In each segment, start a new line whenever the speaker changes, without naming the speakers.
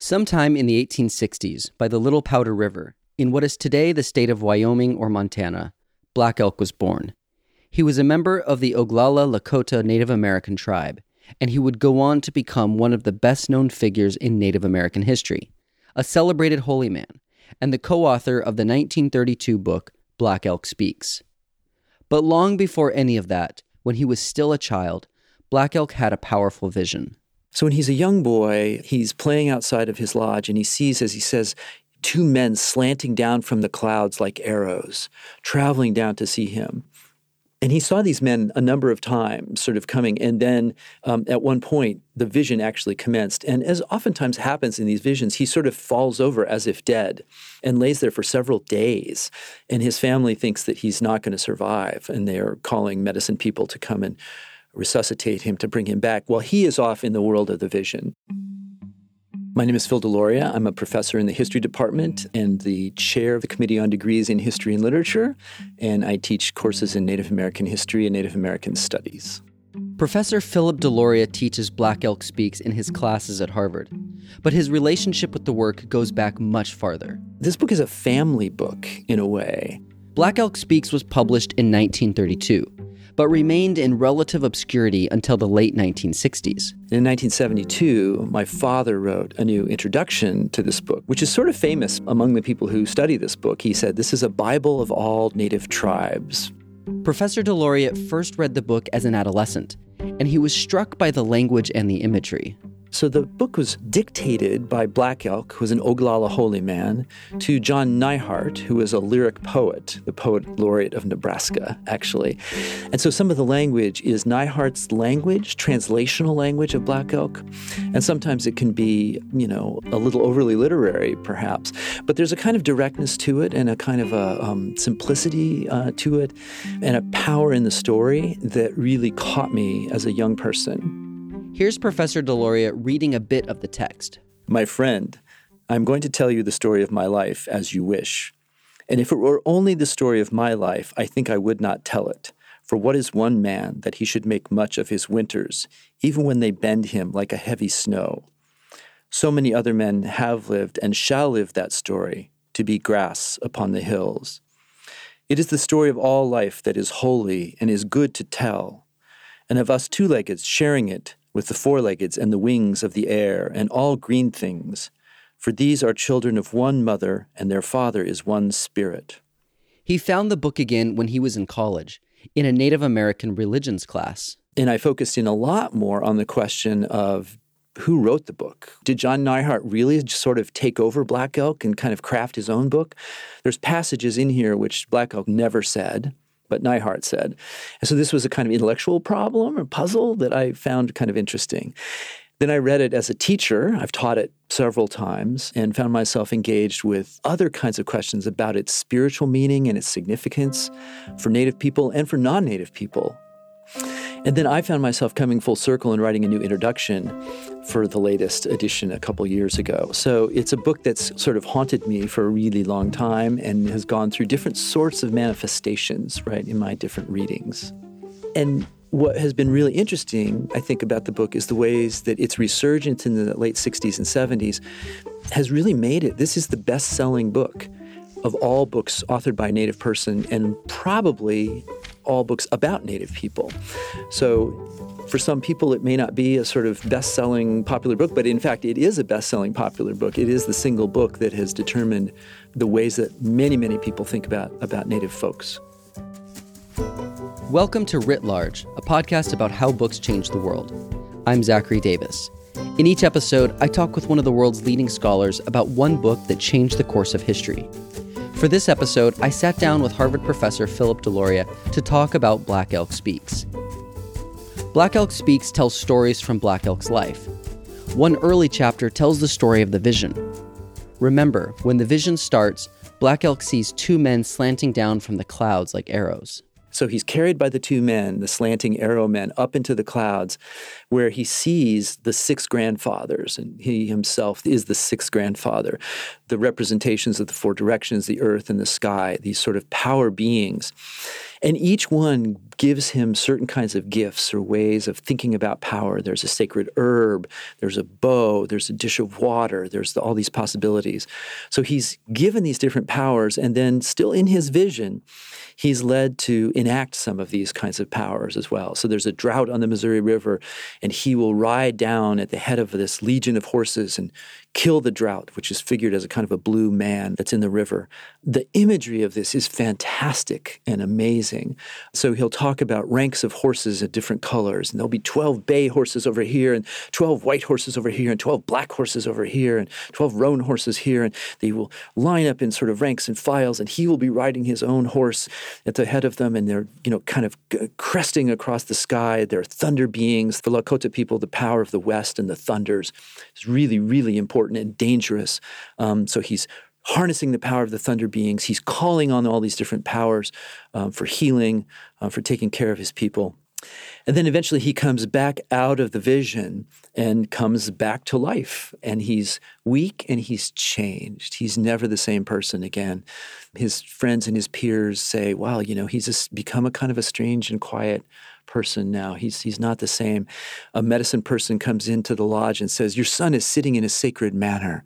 Sometime in the 1860s, by the Little Powder River, in what is today the state of Wyoming or Montana, Black Elk was born. He was a member of the Oglala Lakota Native American tribe, and he would go on to become one of the best known figures in Native American history, a celebrated holy man, and the co author of the 1932 book Black Elk Speaks. But long before any of that, when he was still a child, Black Elk had a powerful vision.
So when he's a young boy, he's playing outside of his lodge and he sees, as he says, two men slanting down from the clouds like arrows, traveling down to see him. And he saw these men a number of times, sort of coming. And then um, at one point, the vision actually commenced. And as oftentimes happens in these visions, he sort of falls over as if dead and lays there for several days. And his family thinks that he's not going to survive. And they are calling medicine people to come and resuscitate him, to bring him back, while he is off in the world of the vision. My name is Phil Deloria. I'm a professor in the history department and the chair of the Committee on Degrees in History and Literature, and I teach courses in Native American history and Native American studies.
Professor Philip Deloria teaches Black Elk Speaks in his classes at Harvard, but his relationship with the work goes back much farther.
This book is a family book in a way.
Black Elk Speaks was published in 1932 but remained in relative obscurity until the late 1960s.
In 1972, my father wrote a new introduction to this book, which is sort of famous among the people who study this book. He said, This is a Bible of all native tribes.
Professor Deloria first read the book as an adolescent, and he was struck by the language and the imagery.
So the book was dictated by Black Elk, who was an Oglala holy man, to John Neihardt, who was a lyric poet, the poet laureate of Nebraska, actually. And so some of the language is Neihardt's language, translational language of Black Elk. And sometimes it can be, you know, a little overly literary, perhaps. But there's a kind of directness to it and a kind of a um, simplicity uh, to it and a power in the story that really caught me as a young person.
Here's Professor Deloria reading a bit of the text.
My friend, I'm going to tell you the story of my life as you wish. And if it were only the story of my life, I think I would not tell it. For what is one man that he should make much of his winters, even when they bend him like a heavy snow? So many other men have lived and shall live that story, to be grass upon the hills. It is the story of all life that is holy and is good to tell, and of us two leggeds sharing it with the four leggeds and the wings of the air, and all green things, for these are children of one mother, and their father is one spirit.
He found the book again when he was in college, in a Native American religions class.
And I focused in a lot more on the question of who wrote the book? Did John Neihardt really sort of take over Black Elk and kind of craft his own book? There's passages in here which Black Elk never said but Neihardt said. And so this was a kind of intellectual problem or puzzle that I found kind of interesting. Then I read it as a teacher. I've taught it several times and found myself engaged with other kinds of questions about its spiritual meaning and its significance for Native people and for non Native people. And then I found myself coming full circle and writing a new introduction for the latest edition a couple years ago. So it's a book that's sort of haunted me for a really long time and has gone through different sorts of manifestations, right, in my different readings. And what has been really interesting, I think, about the book is the ways that its resurgence in the late 60s and 70s has really made it. This is the best selling book of all books authored by a Native person and probably all books about Native people. So for some people, it may not be a sort of best selling popular book, but in fact, it is a best selling popular book. It is the single book that has determined the ways that many, many people think about, about Native folks.
Welcome to Writ Large, a podcast about how books change the world. I'm Zachary Davis. In each episode, I talk with one of the world's leading scholars about one book that changed the course of history. For this episode, I sat down with Harvard professor Philip Deloria to talk about Black Elk Speaks. Black Elk Speaks tells stories from Black Elk's life. One early chapter tells the story of the vision. Remember, when the vision starts, Black Elk sees two men slanting down from the clouds like arrows.
So he's carried by the two men, the slanting arrow men, up into the clouds, where he sees the six grandfathers, and he himself is the sixth grandfather, the representations of the four directions, the earth and the sky, these sort of power beings. And each one gives him certain kinds of gifts or ways of thinking about power. There's a sacred herb, there's a bow, there's a dish of water, there's the, all these possibilities. So he's given these different powers, and then still in his vision, he's led to enact some of these kinds of powers as well. So there's a drought on the Missouri River, and he will ride down at the head of this legion of horses and kill the drought, which is figured as a kind of a blue man that's in the river. The imagery of this is fantastic and amazing. So he'll talk about ranks of horses of different colors, and there'll be 12 bay horses over here, and 12 white horses over here, and 12 black horses over here, and 12 roan horses here, and they will line up in sort of ranks and files, and he will be riding his own horse at the head of them, and they're, you know, kind of cresting across the sky. They're thunder beings. The Lakota people, the power of the West and the thunders is really, really important and dangerous. Um, so he's harnessing the power of the thunder beings. He's calling on all these different powers um, for healing, uh, for taking care of his people. And then eventually he comes back out of the vision and comes back to life. And he's weak and he's changed. He's never the same person again. His friends and his peers say, wow, you know, he's become a kind of a strange and quiet person now. He's, he's not the same. A medicine person comes into the lodge and says, Your son is sitting in a sacred manner.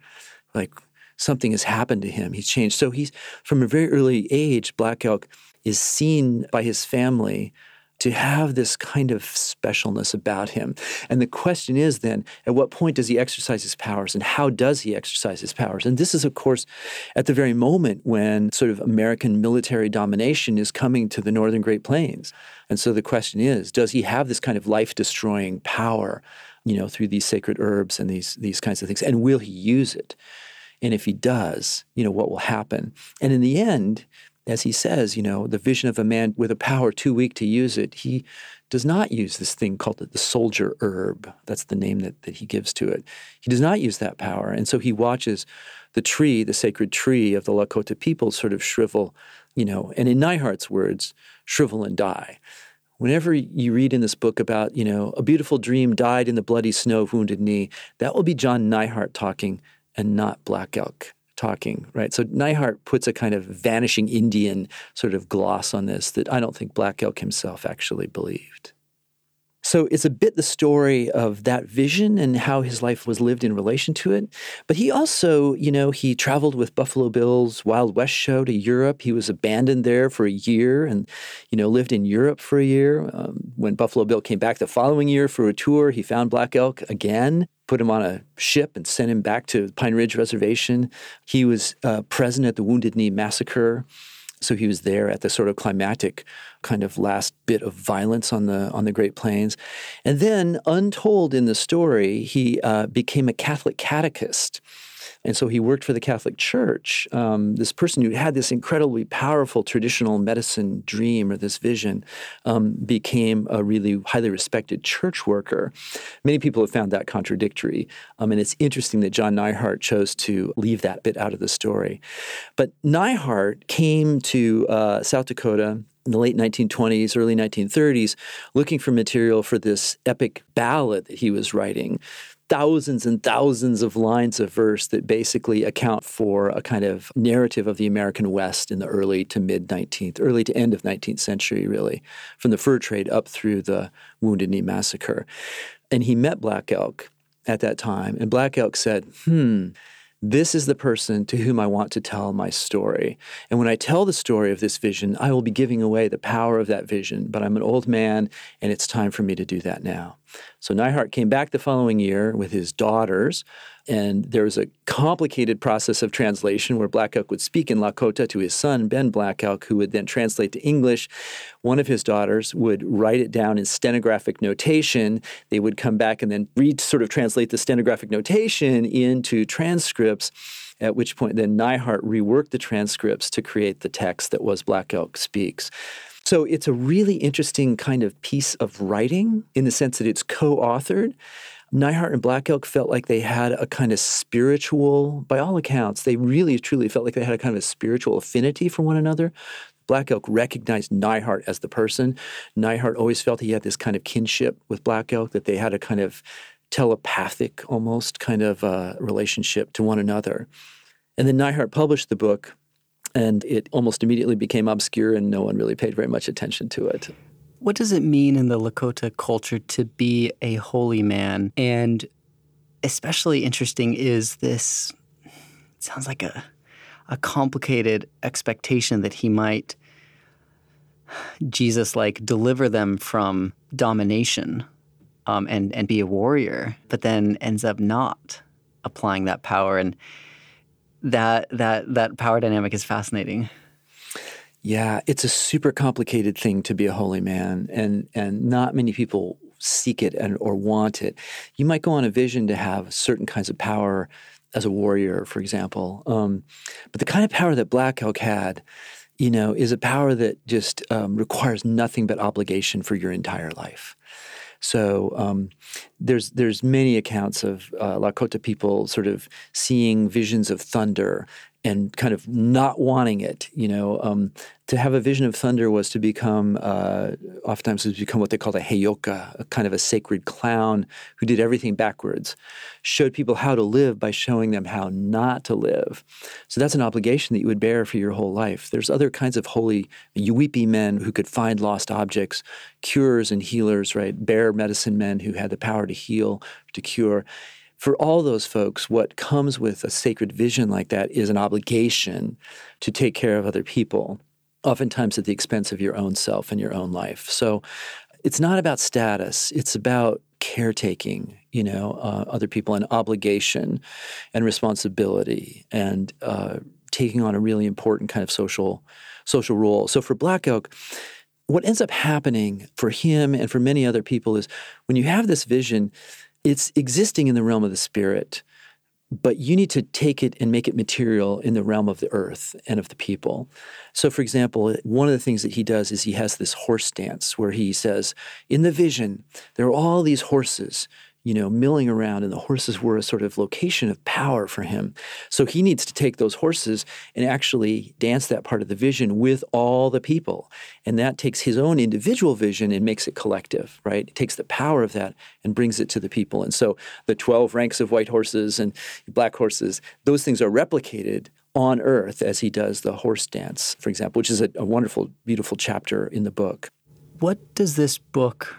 Like something has happened to him. He's changed. So he's, from a very early age, Black Elk is seen by his family to have this kind of specialness about him. And the question is then, at what point does he exercise his powers and how does he exercise his powers? And this is, of course, at the very moment when sort of American military domination is coming to the northern Great Plains. And so the question is, does he have this kind of life destroying power, you know, through these sacred herbs and these, these kinds of things? And will he use it? And if he does, you know, what will happen? And in the end, as he says, you know, the vision of a man with a power too weak to use it, he does not use this thing called the soldier herb. That's the name that, that he gives to it. He does not use that power. And so he watches the tree, the sacred tree of the Lakota people, sort of shrivel, you know, and in Neihardt's words, shrivel and die. Whenever you read in this book about, you know, a beautiful dream died in the bloody snow of Wounded Knee, that will be John Neihardt talking and not Black Elk talking, right? So Neihardt puts a kind of vanishing Indian sort of gloss on this that I don't think Black Elk himself actually believed. So it's a bit the story of that vision and how his life was lived in relation to it. But he also, you know, he traveled with Buffalo Bill's Wild West show to Europe. He was abandoned there for a year and, you know, lived in Europe for a year. Um, when Buffalo Bill came back the following year for a tour, he found Black Elk again put him on a ship and sent him back to Pine Ridge Reservation. He was uh, present at the Wounded Knee Massacre. So he was there at the sort of climactic kind of last bit of violence on the on the Great Plains, and then untold in the story, he uh, became a Catholic catechist and so he worked for the Catholic Church. Um, this person who had this incredibly powerful traditional medicine dream or this vision um, became a really highly respected church worker. Many people have found that contradictory. Um, and it's interesting that John Neihardt chose to leave that bit out of the story. But Neihardt came to uh, South Dakota in the late 1920s, early 1930s, looking for material for this epic ballad that he was writing thousands and thousands of lines of verse that basically account for a kind of narrative of the American West in the early to mid 19th, early to end of 19th century, really, from the fur trade up through the Wounded Knee Massacre. And he met Black Elk at that time, and Black Elk said, hmm, this is the person to whom I want to tell my story. And when I tell the story of this vision, I will be giving away the power of that vision. But I'm an old man, and it's time for me to do that now. So Neihardt came back the following year with his daughters, and there was a complicated process of translation where Black Elk would speak in Lakota to his son, Ben Black Elk, who would then translate to English. One of his daughters would write it down in stenographic notation. They would come back and then read, sort of translate the stenographic notation into transcripts. At which point, then Neihardt reworked the transcripts to create the text that was Black Elk Speaks. So it's a really interesting kind of piece of writing in the sense that it's co authored. Neihardt and Black Elk felt like they had a kind of spiritual, by all accounts, they really truly felt like they had a kind of a spiritual affinity for one another. Black Elk recognized Neihardt as the person. Neihardt always felt he had this kind of kinship with Black Elk, that they had a kind of telepathic, almost kind of uh, relationship to one another. And then Neihardt published the book, and it almost immediately became obscure, and no one really paid very much attention to it.
What does it mean in the Lakota culture to be a holy man? And especially interesting is this sounds like a a complicated expectation that he might Jesus like deliver them from domination um, and and be a warrior, but then ends up not applying that power and that that that power dynamic is fascinating.
Yeah, it's a super complicated thing to be a holy man, and and not many people seek it and or want it. You might go on a vision to have certain kinds of power as a warrior, for example, um, but the kind of power that Black Elk had, you know, is a power that just um, requires nothing but obligation for your entire life. So um, there's there's many accounts of uh, Lakota people sort of seeing visions of thunder and kind of not wanting it. You know, um, to have a vision of thunder was to become, uh, oftentimes, was become what they called a heyoka, a kind of a sacred clown who did everything backwards, showed people how to live by showing them how not to live. So that's an obligation that you would bear for your whole life. There's other kinds of holy Yuwipi men who could find lost objects, curers and healers, right? Bear medicine men who had the power to heal, to cure for all those folks, what comes with a sacred vision like that is an obligation to take care of other people, oftentimes at the expense of your own self and your own life. So it's not about status, it's about caretaking, you know, uh, other people and obligation and responsibility and uh, taking on a really important kind of social social role. So for Black Elk, what ends up happening for him and for many other people is when you have this vision, it's existing in the realm of the spirit, but you need to take it and make it material in the realm of the earth and of the people. So, for example, one of the things that he does is he has this horse dance where he says, In the vision, there are all these horses you know, milling around, and the horses were a sort of location of power for him. So he needs to take those horses and actually dance that part of the vision with all the people. And that takes his own individual vision and makes it collective, right? It takes the power of that and brings it to the people. And so the 12 ranks of white horses and black horses, those things are replicated on earth as he does the horse dance, for example, which is a, a wonderful, beautiful chapter in the book.
What does this book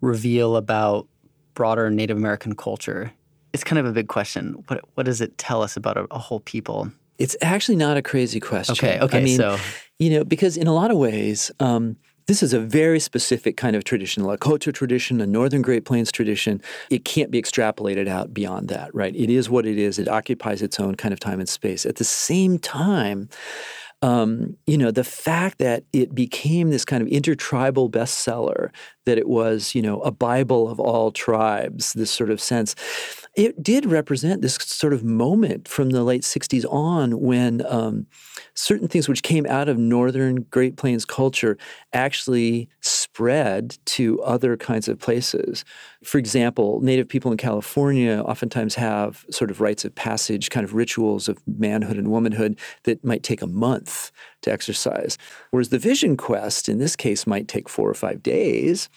reveal about broader Native American culture? It's kind of a big question. What what does it tell us about a, a whole people?
It's actually not a crazy question.
Okay, okay.
I mean,
so
you know, because in a lot of ways, um, this is a very specific kind of tradition, a Lakota tradition, a Northern Great Plains tradition. It can't be extrapolated out beyond that, right? It is what it is. It occupies its own kind of time and space. At the same time, um, you know, the fact that it became this kind of intertribal bestseller, that it was, you know, a Bible of all tribes, this sort of sense, it did represent this sort of moment from the late 60s on when um, certain things which came out of northern Great Plains culture actually spread to other kinds of places. For example, Native people in California oftentimes have sort of rites of passage, kind of rituals of manhood and womanhood that might take a month to exercise. Whereas the vision quest in this case might take four or five days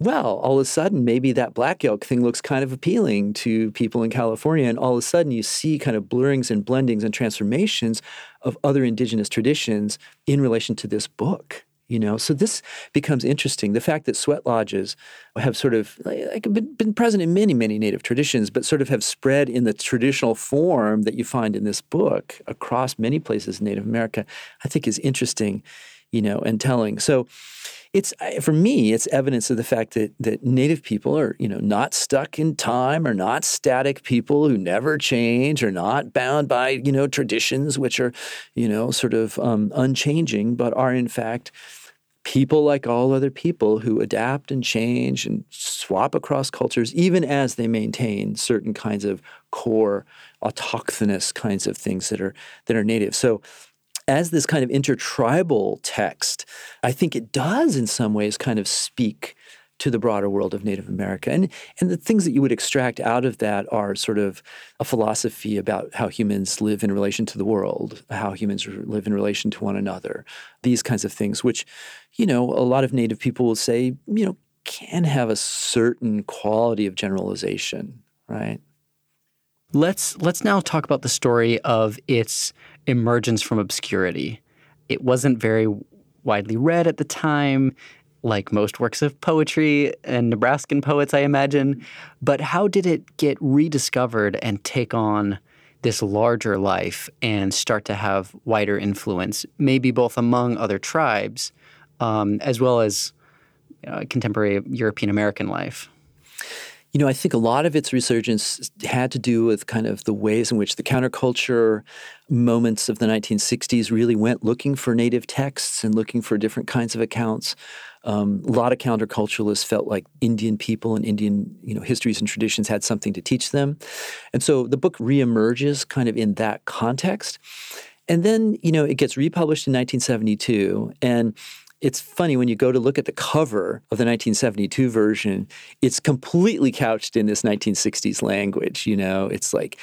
well, all of a sudden, maybe that black elk thing looks kind of appealing to people in California. And all of a sudden, you see kind of blurrings and blendings and transformations of other indigenous traditions in relation to this book. You know, so this becomes interesting. The fact that sweat lodges have sort of like been, been present in many, many native traditions, but sort of have spread in the traditional form that you find in this book across many places in Native America, I think is interesting, you know, and telling. So, it's for me it's evidence of the fact that that native people are you know not stuck in time or not static people who never change or not bound by you know traditions which are you know sort of um, unchanging but are in fact people like all other people who adapt and change and swap across cultures even as they maintain certain kinds of core autochthonous kinds of things that are that are native. So as this kind of intertribal text, I think it does in some ways kind of speak to the broader world of Native America. And, and the things that you would extract out of that are sort of a philosophy about how humans live in relation to the world, how humans live in relation to one another, these kinds of things, which, you know, a lot of Native people will say, you know, can have a certain quality of generalization, right?
Let's let's now talk about the story of its emergence from obscurity. It wasn't very widely read at the time, like most works of poetry and Nebraskan poets, I imagine. But how did it get rediscovered and take on this larger life and start to have wider influence, maybe both among other tribes um, as well as uh, contemporary European American life?
You know, I think a lot of its resurgence had to do with kind of the ways in which the counterculture moments of the 1960s really went looking for native texts and looking for different kinds of accounts. Um, a lot of counterculturalists felt like Indian people and Indian, you know, histories and traditions had something to teach them, and so the book reemerges kind of in that context. And then, you know, it gets republished in 1972, and it's funny when you go to look at the cover of the 1972 version, it's completely couched in this 1960s language. You know, it's like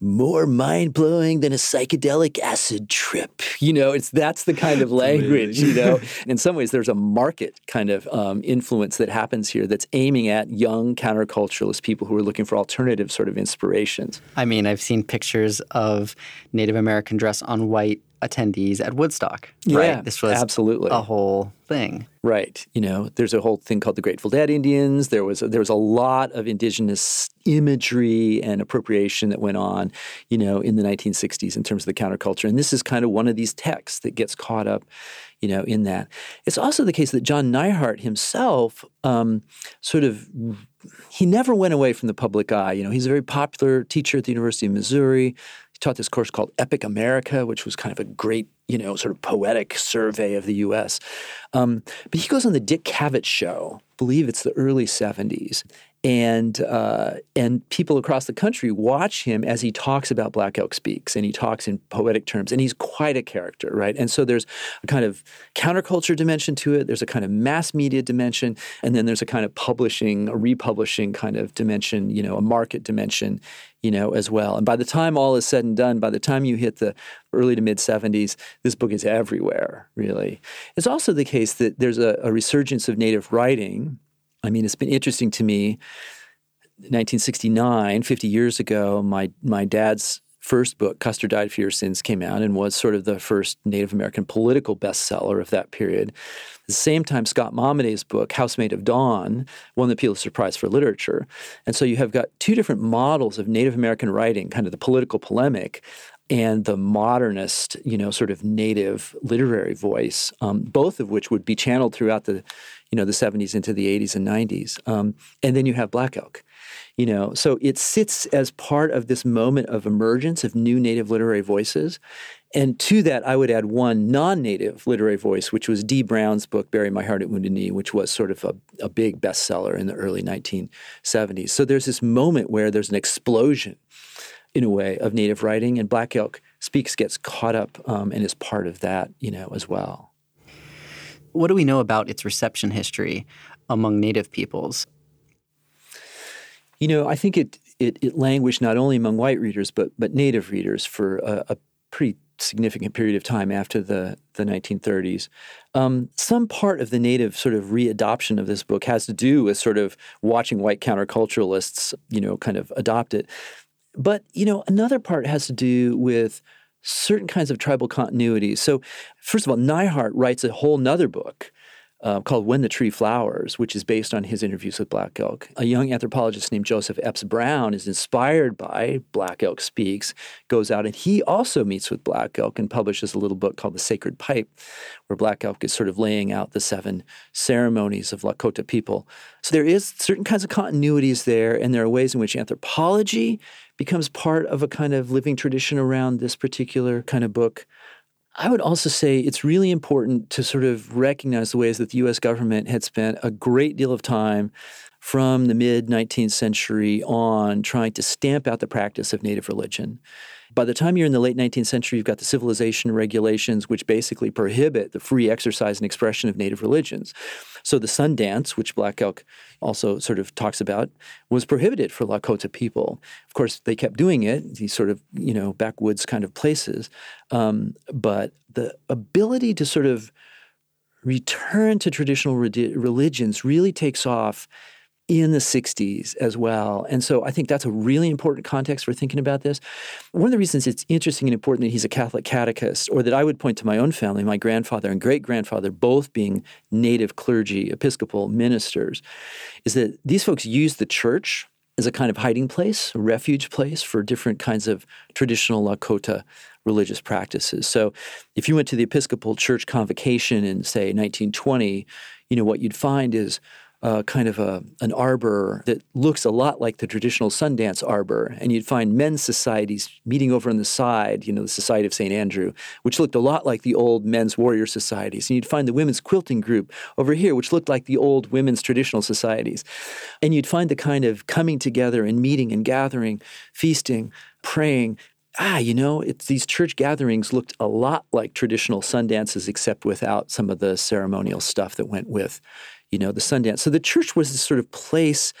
more mind blowing than a psychedelic acid trip. You know, it's that's the kind of language. you know, in some ways, there's a market kind of um, influence that happens here that's aiming at young counterculturalist people who are looking for alternative sort of inspirations.
I mean, I've seen pictures of Native American dress on white attendees at Woodstock.
Right. This was absolutely
a whole thing.
Right. You know, there's a whole thing called the Grateful Dead Indians. There was a, there was a lot of indigenous imagery and appropriation that went on, you know, in the 1960s in terms of the counterculture. And this is kind of one of these texts that gets caught up, you know, in that. It's also the case that John Neihardt himself um, sort of he never went away from the public eye. You know, he's a very popular teacher at the University of Missouri. He taught this course called Epic America, which was kind of a great, you know, sort of poetic survey of the U.S. Um, but he goes on the Dick Cavett show. Believe it's the early '70s, and uh, and people across the country watch him as he talks about Black Elk Speaks, and he talks in poetic terms, and he's quite a character, right? And so there's a kind of counterculture dimension to it. There's a kind of mass media dimension, and then there's a kind of publishing, a republishing kind of dimension, you know, a market dimension, you know, as well. And by the time all is said and done, by the time you hit the early to mid 70s, this book is everywhere, really. It's also the case that there's a, a resurgence of native writing I mean, it's been interesting to me. 1969, 50 years ago, my my dad's first book, Custer Died for Your Sins, came out and was sort of the first Native American political bestseller of that period. At the same time, Scott Momaday's book, House Made of Dawn, won the Pulitzer Prize for Literature. And so you have got two different models of Native American writing, kind of the political polemic and the modernist, you know, sort of native literary voice, um, both of which would be channeled throughout the you know, the 70s into the 80s and 90s. Um, and then you have Black Elk. You know, so it sits as part of this moment of emergence of new native literary voices. And to that, I would add one non native literary voice, which was Dee Brown's book, Bury My Heart at Wounded Knee, which was sort of a, a big bestseller in the early 1970s. So there's this moment where there's an explosion, in a way, of native writing, and Black Elk Speaks gets caught up um, and is part of that, you know, as well.
What do we know about its reception history among Native peoples?
You know, I think it it, it languished not only among white readers but but Native readers for a, a pretty significant period of time after the, the 1930s. Um, some part of the native sort of readoption of this book has to do with sort of watching white counterculturalists, you know, kind of adopt it. But, you know, another part has to do with certain kinds of tribal continuities. So, first of all, Neihardt writes a whole nother book uh, called When the Tree Flowers, which is based on his interviews with Black Elk. A young anthropologist named Joseph Epes Brown is inspired by Black Elk Speaks, goes out and he also meets with Black Elk and publishes a little book called The Sacred Pipe, where Black Elk is sort of laying out the seven ceremonies of Lakota people. So there is certain kinds of continuities there, and there are ways in which anthropology becomes part of a kind of living tradition around this particular kind of book. I would also say it's really important to sort of recognize the ways that the US government had spent a great deal of time from the mid 19th century on trying to stamp out the practice of native religion. By the time you're in the late 19th century, you've got the civilization regulations, which basically prohibit the free exercise and expression of native religions. So the sun dance, which Black Elk also sort of talks about, was prohibited for Lakota people. Of course, they kept doing it, these sort of, you know, backwoods kind of places. Um, but the ability to sort of return to traditional religions really takes off in the 60s as well. And so I think that's a really important context for thinking about this. One of the reasons it's interesting and important that he's a Catholic catechist, or that I would point to my own family, my grandfather and great grandfather both being native clergy, Episcopal ministers, is that these folks use the church as a kind of hiding place, a refuge place for different kinds of traditional Lakota religious practices. So if you went to the Episcopal Church convocation in, say, 1920, you know, what you'd find is uh, kind of a, an arbor that looks a lot like the traditional Sundance arbor. And you'd find men's societies meeting over on the side, you know, the Society of St. Andrew, which looked a lot like the old men's warrior societies. And you'd find the women's quilting group over here, which looked like the old women's traditional societies. And you'd find the kind of coming together and meeting and gathering, feasting, praying, ah, you know, these church gatherings looked a lot like traditional sun dances, except without some of the ceremonial stuff that went with you know, the Sundance. So the church was this sort of place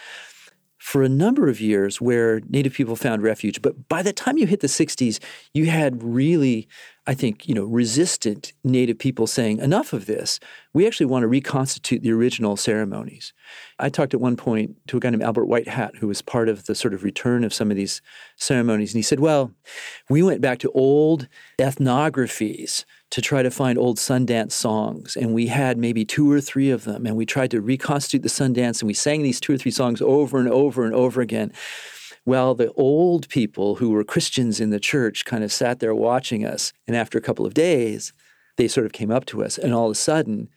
for a number of years where Native people found refuge. But by the time you hit the 60s, you had really, I think, you know, resistant Native people saying, enough of this. We actually want to reconstitute the original ceremonies. I talked at one point to a guy named Albert White Hat, who was part of the sort of return of some of these ceremonies. And he said, well, we went back to old ethnographies to try to find old Sundance songs. And we had maybe two or three of them. And we tried to reconstitute the Sundance and we sang these two or three songs over and over and over again. Well, the old people who were Christians in the church kind of sat there watching us. And after a couple of days, they sort of came up to us. And all of a sudden,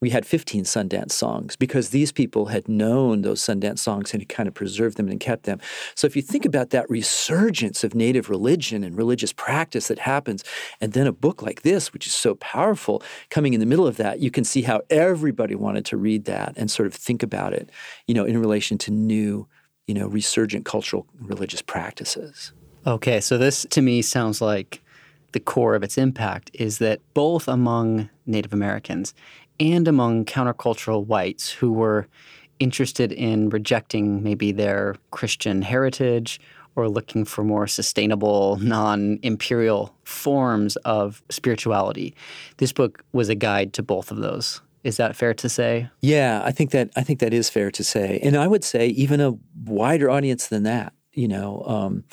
we had 15 Sundance songs because these people had known those Sundance songs and had kind of preserved them and kept them. So if you think about that resurgence of Native religion and religious practice that happens, and then a book like this, which is so powerful, coming in the middle of that, you can see how everybody wanted to read that and sort of think about it, you know, in relation to new, you know, resurgent cultural religious practices.
Okay, so this to me sounds like the core of its impact is that both among Native Americans and among countercultural whites who were interested in rejecting maybe their Christian heritage or looking for more sustainable, non imperial forms of spirituality. This book was a guide to both of those. Is that fair to say?
Yeah, I think that I think that is fair to say, and I would say even a wider audience than that. You know, um,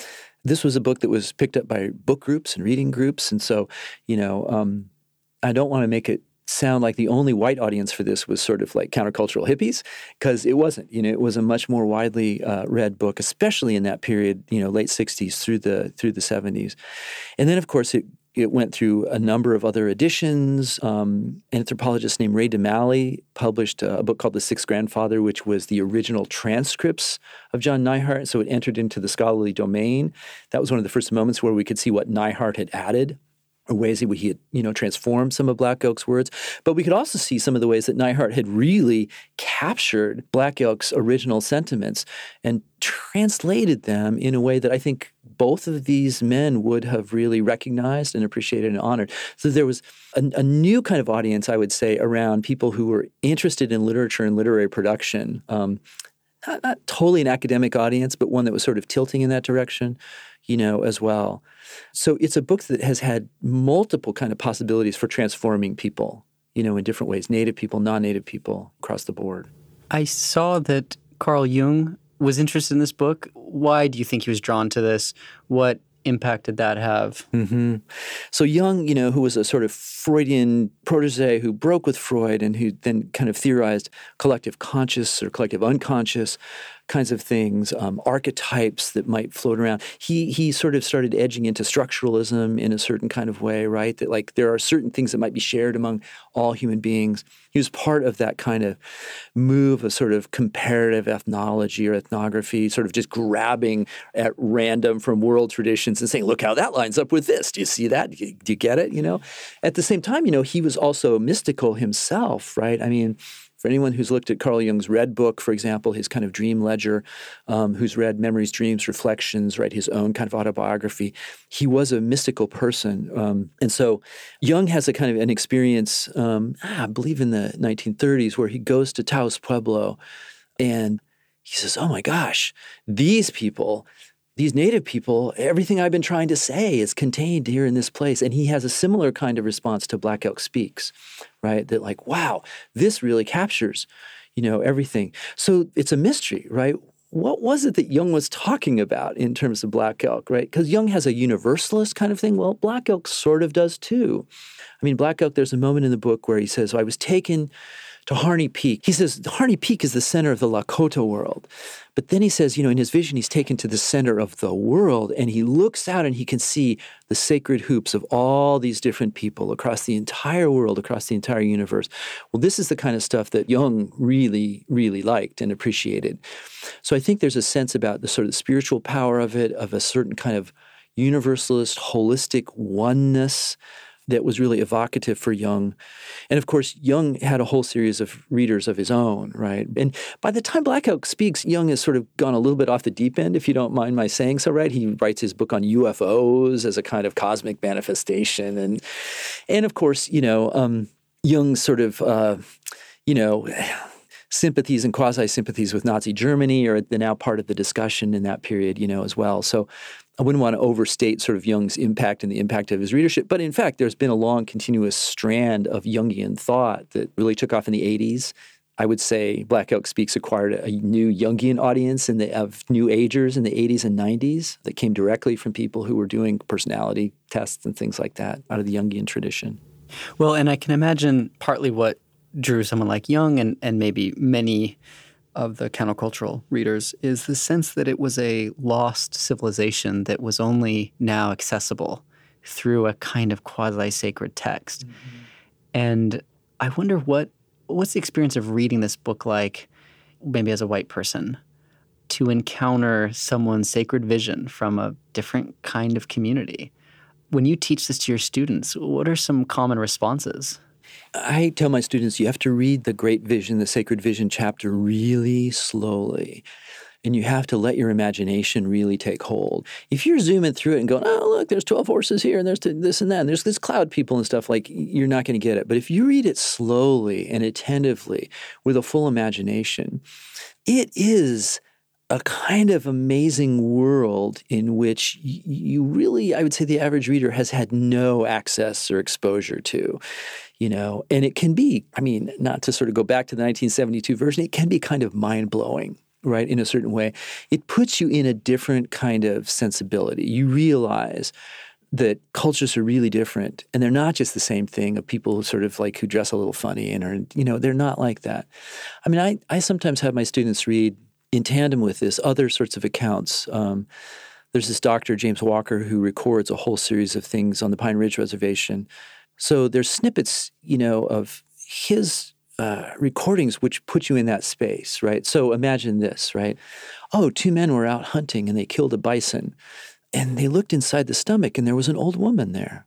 this was a book that was picked up by book groups and reading groups, and so you know, um, I don't want to make it sound like the only white audience for this was sort of like countercultural hippies because it wasn't you know it was a much more widely uh, read book especially in that period you know late 60s through the through the 70s and then of course it it went through a number of other editions. Um, an anthropologist named Ray DeMallie published a book called The Sixth Grandfather, which was the original transcripts of John Neihardt. So it entered into the scholarly domain. That was one of the first moments where we could see what Neihardt had added ways that he had, you know, transformed some of Black Elk's words. But we could also see some of the ways that Neihardt had really captured Black Elk's original sentiments and translated them in a way that I think both of these men would have really recognized and appreciated and honored. So there was a, a new kind of audience, I would say, around people who were interested in literature and literary production. Um, not, not totally an academic audience, but one that was sort of tilting in that direction, you know, as well. So it's a book that has had multiple kind of possibilities for transforming people, you know, in different ways, native people, non-native people across the board.
I saw that Carl Jung was interested in this book. Why do you think he was drawn to this? What impact did that have?
Mm-hmm. So Jung, you know, who was a sort of Freudian protege who broke with Freud and who then kind of theorized collective conscious or collective unconscious, kinds of things, um, archetypes that might float around. He he sort of started edging into structuralism in a certain kind of way, right? That like there are certain things that might be shared among all human beings. He was part of that kind of move of sort of comparative ethnology or ethnography, sort of just grabbing at random from world traditions and saying, "Look how that lines up with this. Do you see that? Do you, do you get it?" You know. At the same time, you know, he was also mystical himself, right? I mean For anyone who's looked at Carl Jung's Red Book, for example, his kind of dream ledger, um, who's read Memories, Dreams, Reflections, right, his own kind of autobiography, he was a mystical person. Um, and so Jung has a kind of an experience, um, ah, I believe in the 1930s, where he goes to Taos Pueblo and he says, Oh my gosh, these people, these native people, everything I've been trying to say is contained here in this place. And he has a similar kind of response to Black Elk Speaks, right? That, like, wow, this really captures, you know, everything. So it's a mystery, right? What was it that Jung was talking about in terms of Black Elk, right? Because Jung has a universalist kind of thing. Well, Black Elk sort of does too. I mean, Black Elk, there's a moment in the book where he says, I was taken to Harney Peak. He says Harney Peak is the center of the Lakota world. But then he says, you know, in his vision, he's taken to the center of the world and he looks out and he can see the sacred hoops of all these different people across the entire world, across the entire universe. Well, this is the kind of stuff that Jung really, really liked and appreciated. So I think there's a sense about the sort of spiritual power of it, of a certain kind of universalist, holistic oneness that was really evocative for Jung. And of course, Jung had a whole series of readers of his own, right? And by the time Black Elk speaks, Jung has sort of gone a little bit off the deep end, if you don't mind my saying so, right? He writes his book on UFOs as a kind of cosmic manifestation. And, and of course, you know, um, Jung's sort of, uh, you know, sympathies and quasi sympathies with Nazi Germany are now part of the discussion in that period, you know, as well. So I wouldn't want to overstate sort of Jung's impact and the impact of his readership. But in fact, there's been a long, continuous strand of Jungian thought that really took off in the 80s. I would say Black Elk Speaks acquired a new Jungian audience in the, of new agers in the 80s and 90s that came directly from people who were doing personality tests and things like that out of the Jungian tradition.
Well, and I can imagine partly what drew someone like Jung and, and maybe many of the countercultural readers is the sense that it was a lost civilization that was only now accessible through a kind of quasi sacred text. Mm-hmm. And I wonder what what's the experience of reading this book like, maybe as a white person, to encounter someone's sacred vision from a different kind of community. When you teach this to your students, what are some common responses?
I tell my students you have to read the Great Vision, the Sacred Vision chapter really slowly. And you have to let your imagination really take hold. If you're zooming through it and going, oh, look, there's 12 horses here and there's this and that, and there's this cloud people and stuff, like you're not going to get it. But if you read it slowly and attentively with a full imagination, it is a kind of amazing world in which you really, I would say, the average reader has had no access or exposure to you know, and it can be, I mean, not to sort of go back to the 1972 version, it can be kind of mind blowing, right, in a certain way. It puts you in a different kind of sensibility. You realize that cultures are really different and they're not just the same thing of people who sort of like who dress a little funny and are, you know, they're not like that. I mean, I, I sometimes have my students read in tandem with this other sorts of accounts. Um, there's this doctor, James Walker, who records a whole series of things on the Pine Ridge Reservation so there's snippets, you know, of his uh, recordings which put you in that space, right? So imagine this, right? Oh, two men were out hunting and they killed a bison, and they looked inside the stomach and there was an old woman there.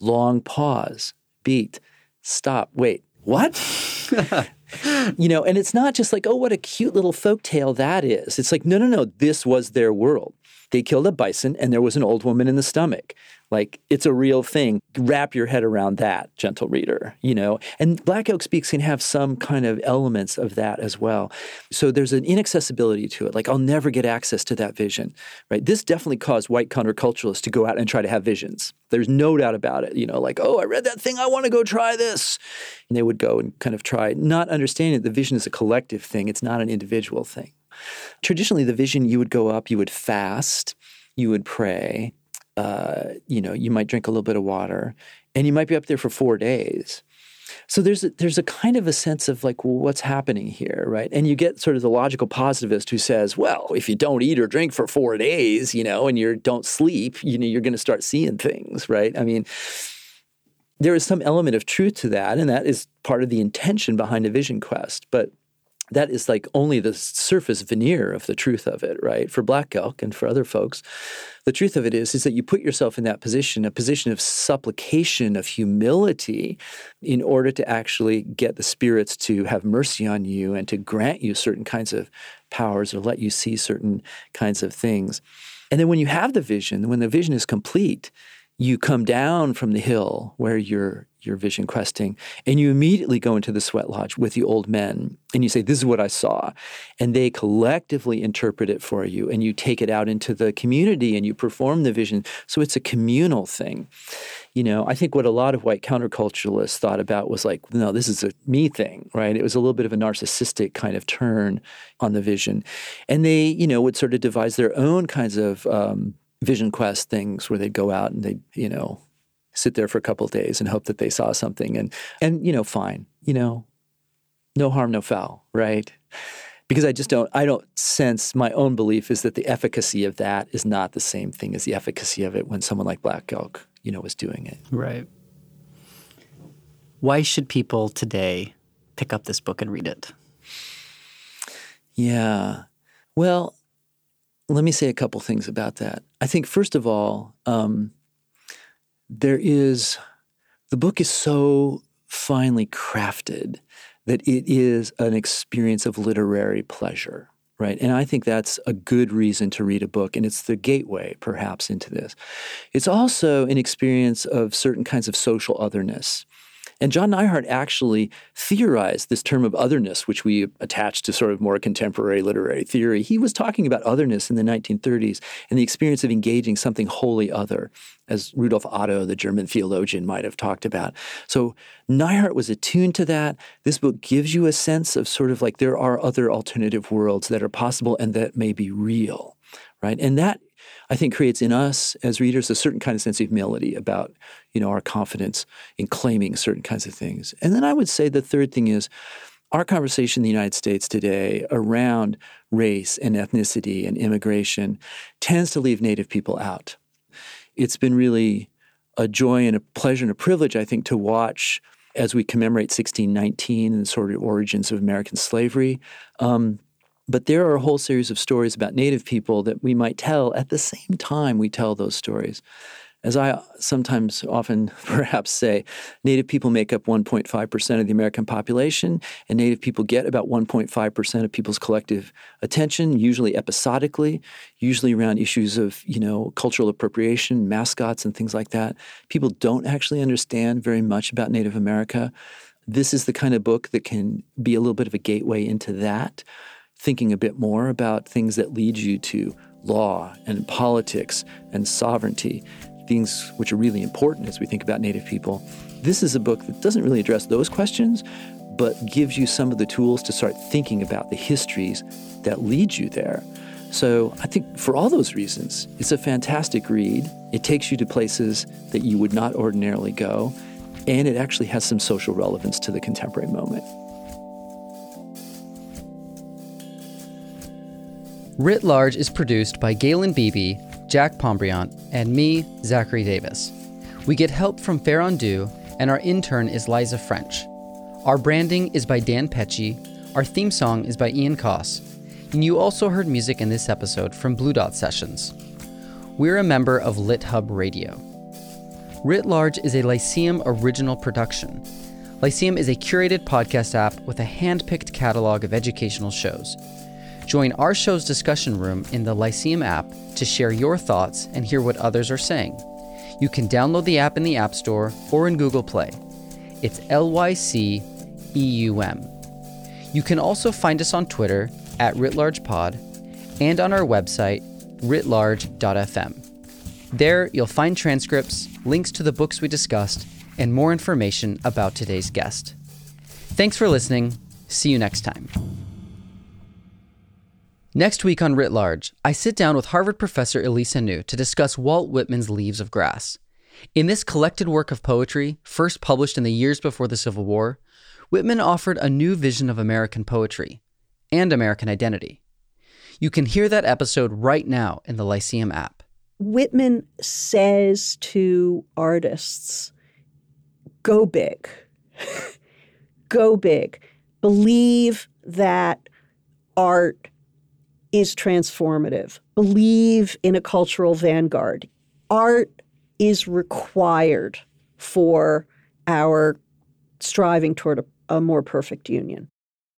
Long pause, beat, stop, wait, what? you know, and it's not just like, oh, what a cute little folk tale that is. It's like, no, no, no, this was their world. They killed a bison and there was an old woman in the stomach. Like it's a real thing. Wrap your head around that, gentle reader, you know. And Black Elk Speaks can have some kind of elements of that as well. So there's an inaccessibility to it. Like I'll never get access to that vision, right? This definitely caused white counterculturalists to go out and try to have visions. There's no doubt about it. You know, like, oh, I read that thing, I want to go try this. And they would go and kind of try, not understanding that the vision is a collective thing, it's not an individual thing. Traditionally, the vision you would go up, you would fast, you would pray, uh, you know, you might drink a little bit of water, and you might be up there for four days. So there's a, there's a kind of a sense of like, well, what's happening here, right? And you get sort of the logical positivist who says, well, if you don't eat or drink for four days, you know, and you don't sleep, you know, you're going to start seeing things, right? I mean, there is some element of truth to that, and that is part of the intention behind a vision quest. But that is like only the surface veneer of the truth of it, right? For Black Elk and for other folks, the truth of it is is that you put yourself in that position, a position of supplication, of humility, in order to actually get the spirits to have mercy on you and to grant you certain kinds of powers or let you see certain kinds of things. And then when you have the vision, when the vision is complete, you come down from the hill where you're you're vision questing and you immediately go into the sweat lodge with the old men and you say this is what i saw and they collectively interpret it for you and you take it out into the community and you perform the vision. So it's a communal thing. You know i think what a lot of white counterculturalists thought about was like no this is a me thing right? It was a little bit of a narcissistic kind of turn on the vision. And they you know would sort of devise their own kinds of um, vision quest things where they'd go out and they'd you know sit there for a couple of days and hope that they saw something. And and you know fine you know no harm no foul right? Because i just don't i don't sense my own belief is that the efficacy of that is not the same thing as the efficacy of it when someone like black elk you know was doing it.
Right. Why should people today pick up this book and read it?
Yeah. Well let me say a couple things about that. I think first of all um, there is the book is so finely crafted that it is an experience of literary pleasure right? And i think that's a good reason to read a book and it's the gateway perhaps into this. It's also an experience of certain kinds of social otherness and John Neihardt actually theorized this term of otherness, which we attach to sort of more contemporary literary theory. He was talking about otherness in the 1930s and the experience of engaging something wholly other, as Rudolf Otto, the German theologian, might have talked about. So Neihardt was attuned to that. This book gives you a sense of sort of like there are other alternative worlds that are possible and that may be real, right? And that I think creates in us as readers a certain kind of sense of humility about, you know, our confidence in claiming certain kinds of things. And then I would say the third thing is our conversation in the United States today around race and ethnicity and immigration tends to leave Native people out. It's been really a joy and a pleasure and a privilege, I think, to watch as we commemorate 1619 and the sort of origins of American slavery. Um, but there are a whole series of stories about Native people that we might tell at the same time we tell those stories. As I sometimes often perhaps say, Native people make up 1.5% of the American population, and Native people get about 1.5% of people's collective attention, usually episodically, usually around issues of, you know, cultural appropriation, mascots, and things like that. People don't actually understand very much about Native America. This is the kind of book that can be a little bit of a gateway into that thinking a bit more about things that lead you to law and politics and sovereignty, things which are really important as we think about Native people. This is a book that doesn't really address those questions, but gives you some of the tools to start thinking about the histories that lead you there. So I think for all those reasons, it's a fantastic read. It takes you to places that you would not ordinarily go, and it actually has some social relevance to the contemporary moment.
Writ Large is produced by Galen Beebe, Jack Pombriant, and me, Zachary Davis. We get help from Fair Du, and our intern is Liza French. Our branding is by Dan Pecci. Our theme song is by Ian Koss. And you also heard music in this episode from Blue Dot Sessions. We're a member of Lit Hub Radio. Writ Large is a Lyceum original production. Lyceum is a curated podcast app with a hand picked catalog of educational shows. Join our show's discussion room in the Lyceum app to share your thoughts and hear what others are saying. You can download the app in the App Store or in Google Play. It's L Y C E U M. You can also find us on Twitter at WritLargePod and on our website, writlarge.fm. There, you'll find transcripts, links to the books we discussed, and more information about today's guest. Thanks for listening. See you next time. Next week on Writ Large, I sit down with Harvard professor Elisa New to discuss Walt Whitman's Leaves of Grass. In this collected work of poetry, first published in the years before the Civil War, Whitman offered a new vision of American poetry and American identity. You can hear that episode right now in the Lyceum app.
Whitman says to artists, go big, go big, believe that art is transformative. Believe in a cultural vanguard. Art is required for our striving toward a, a more perfect union.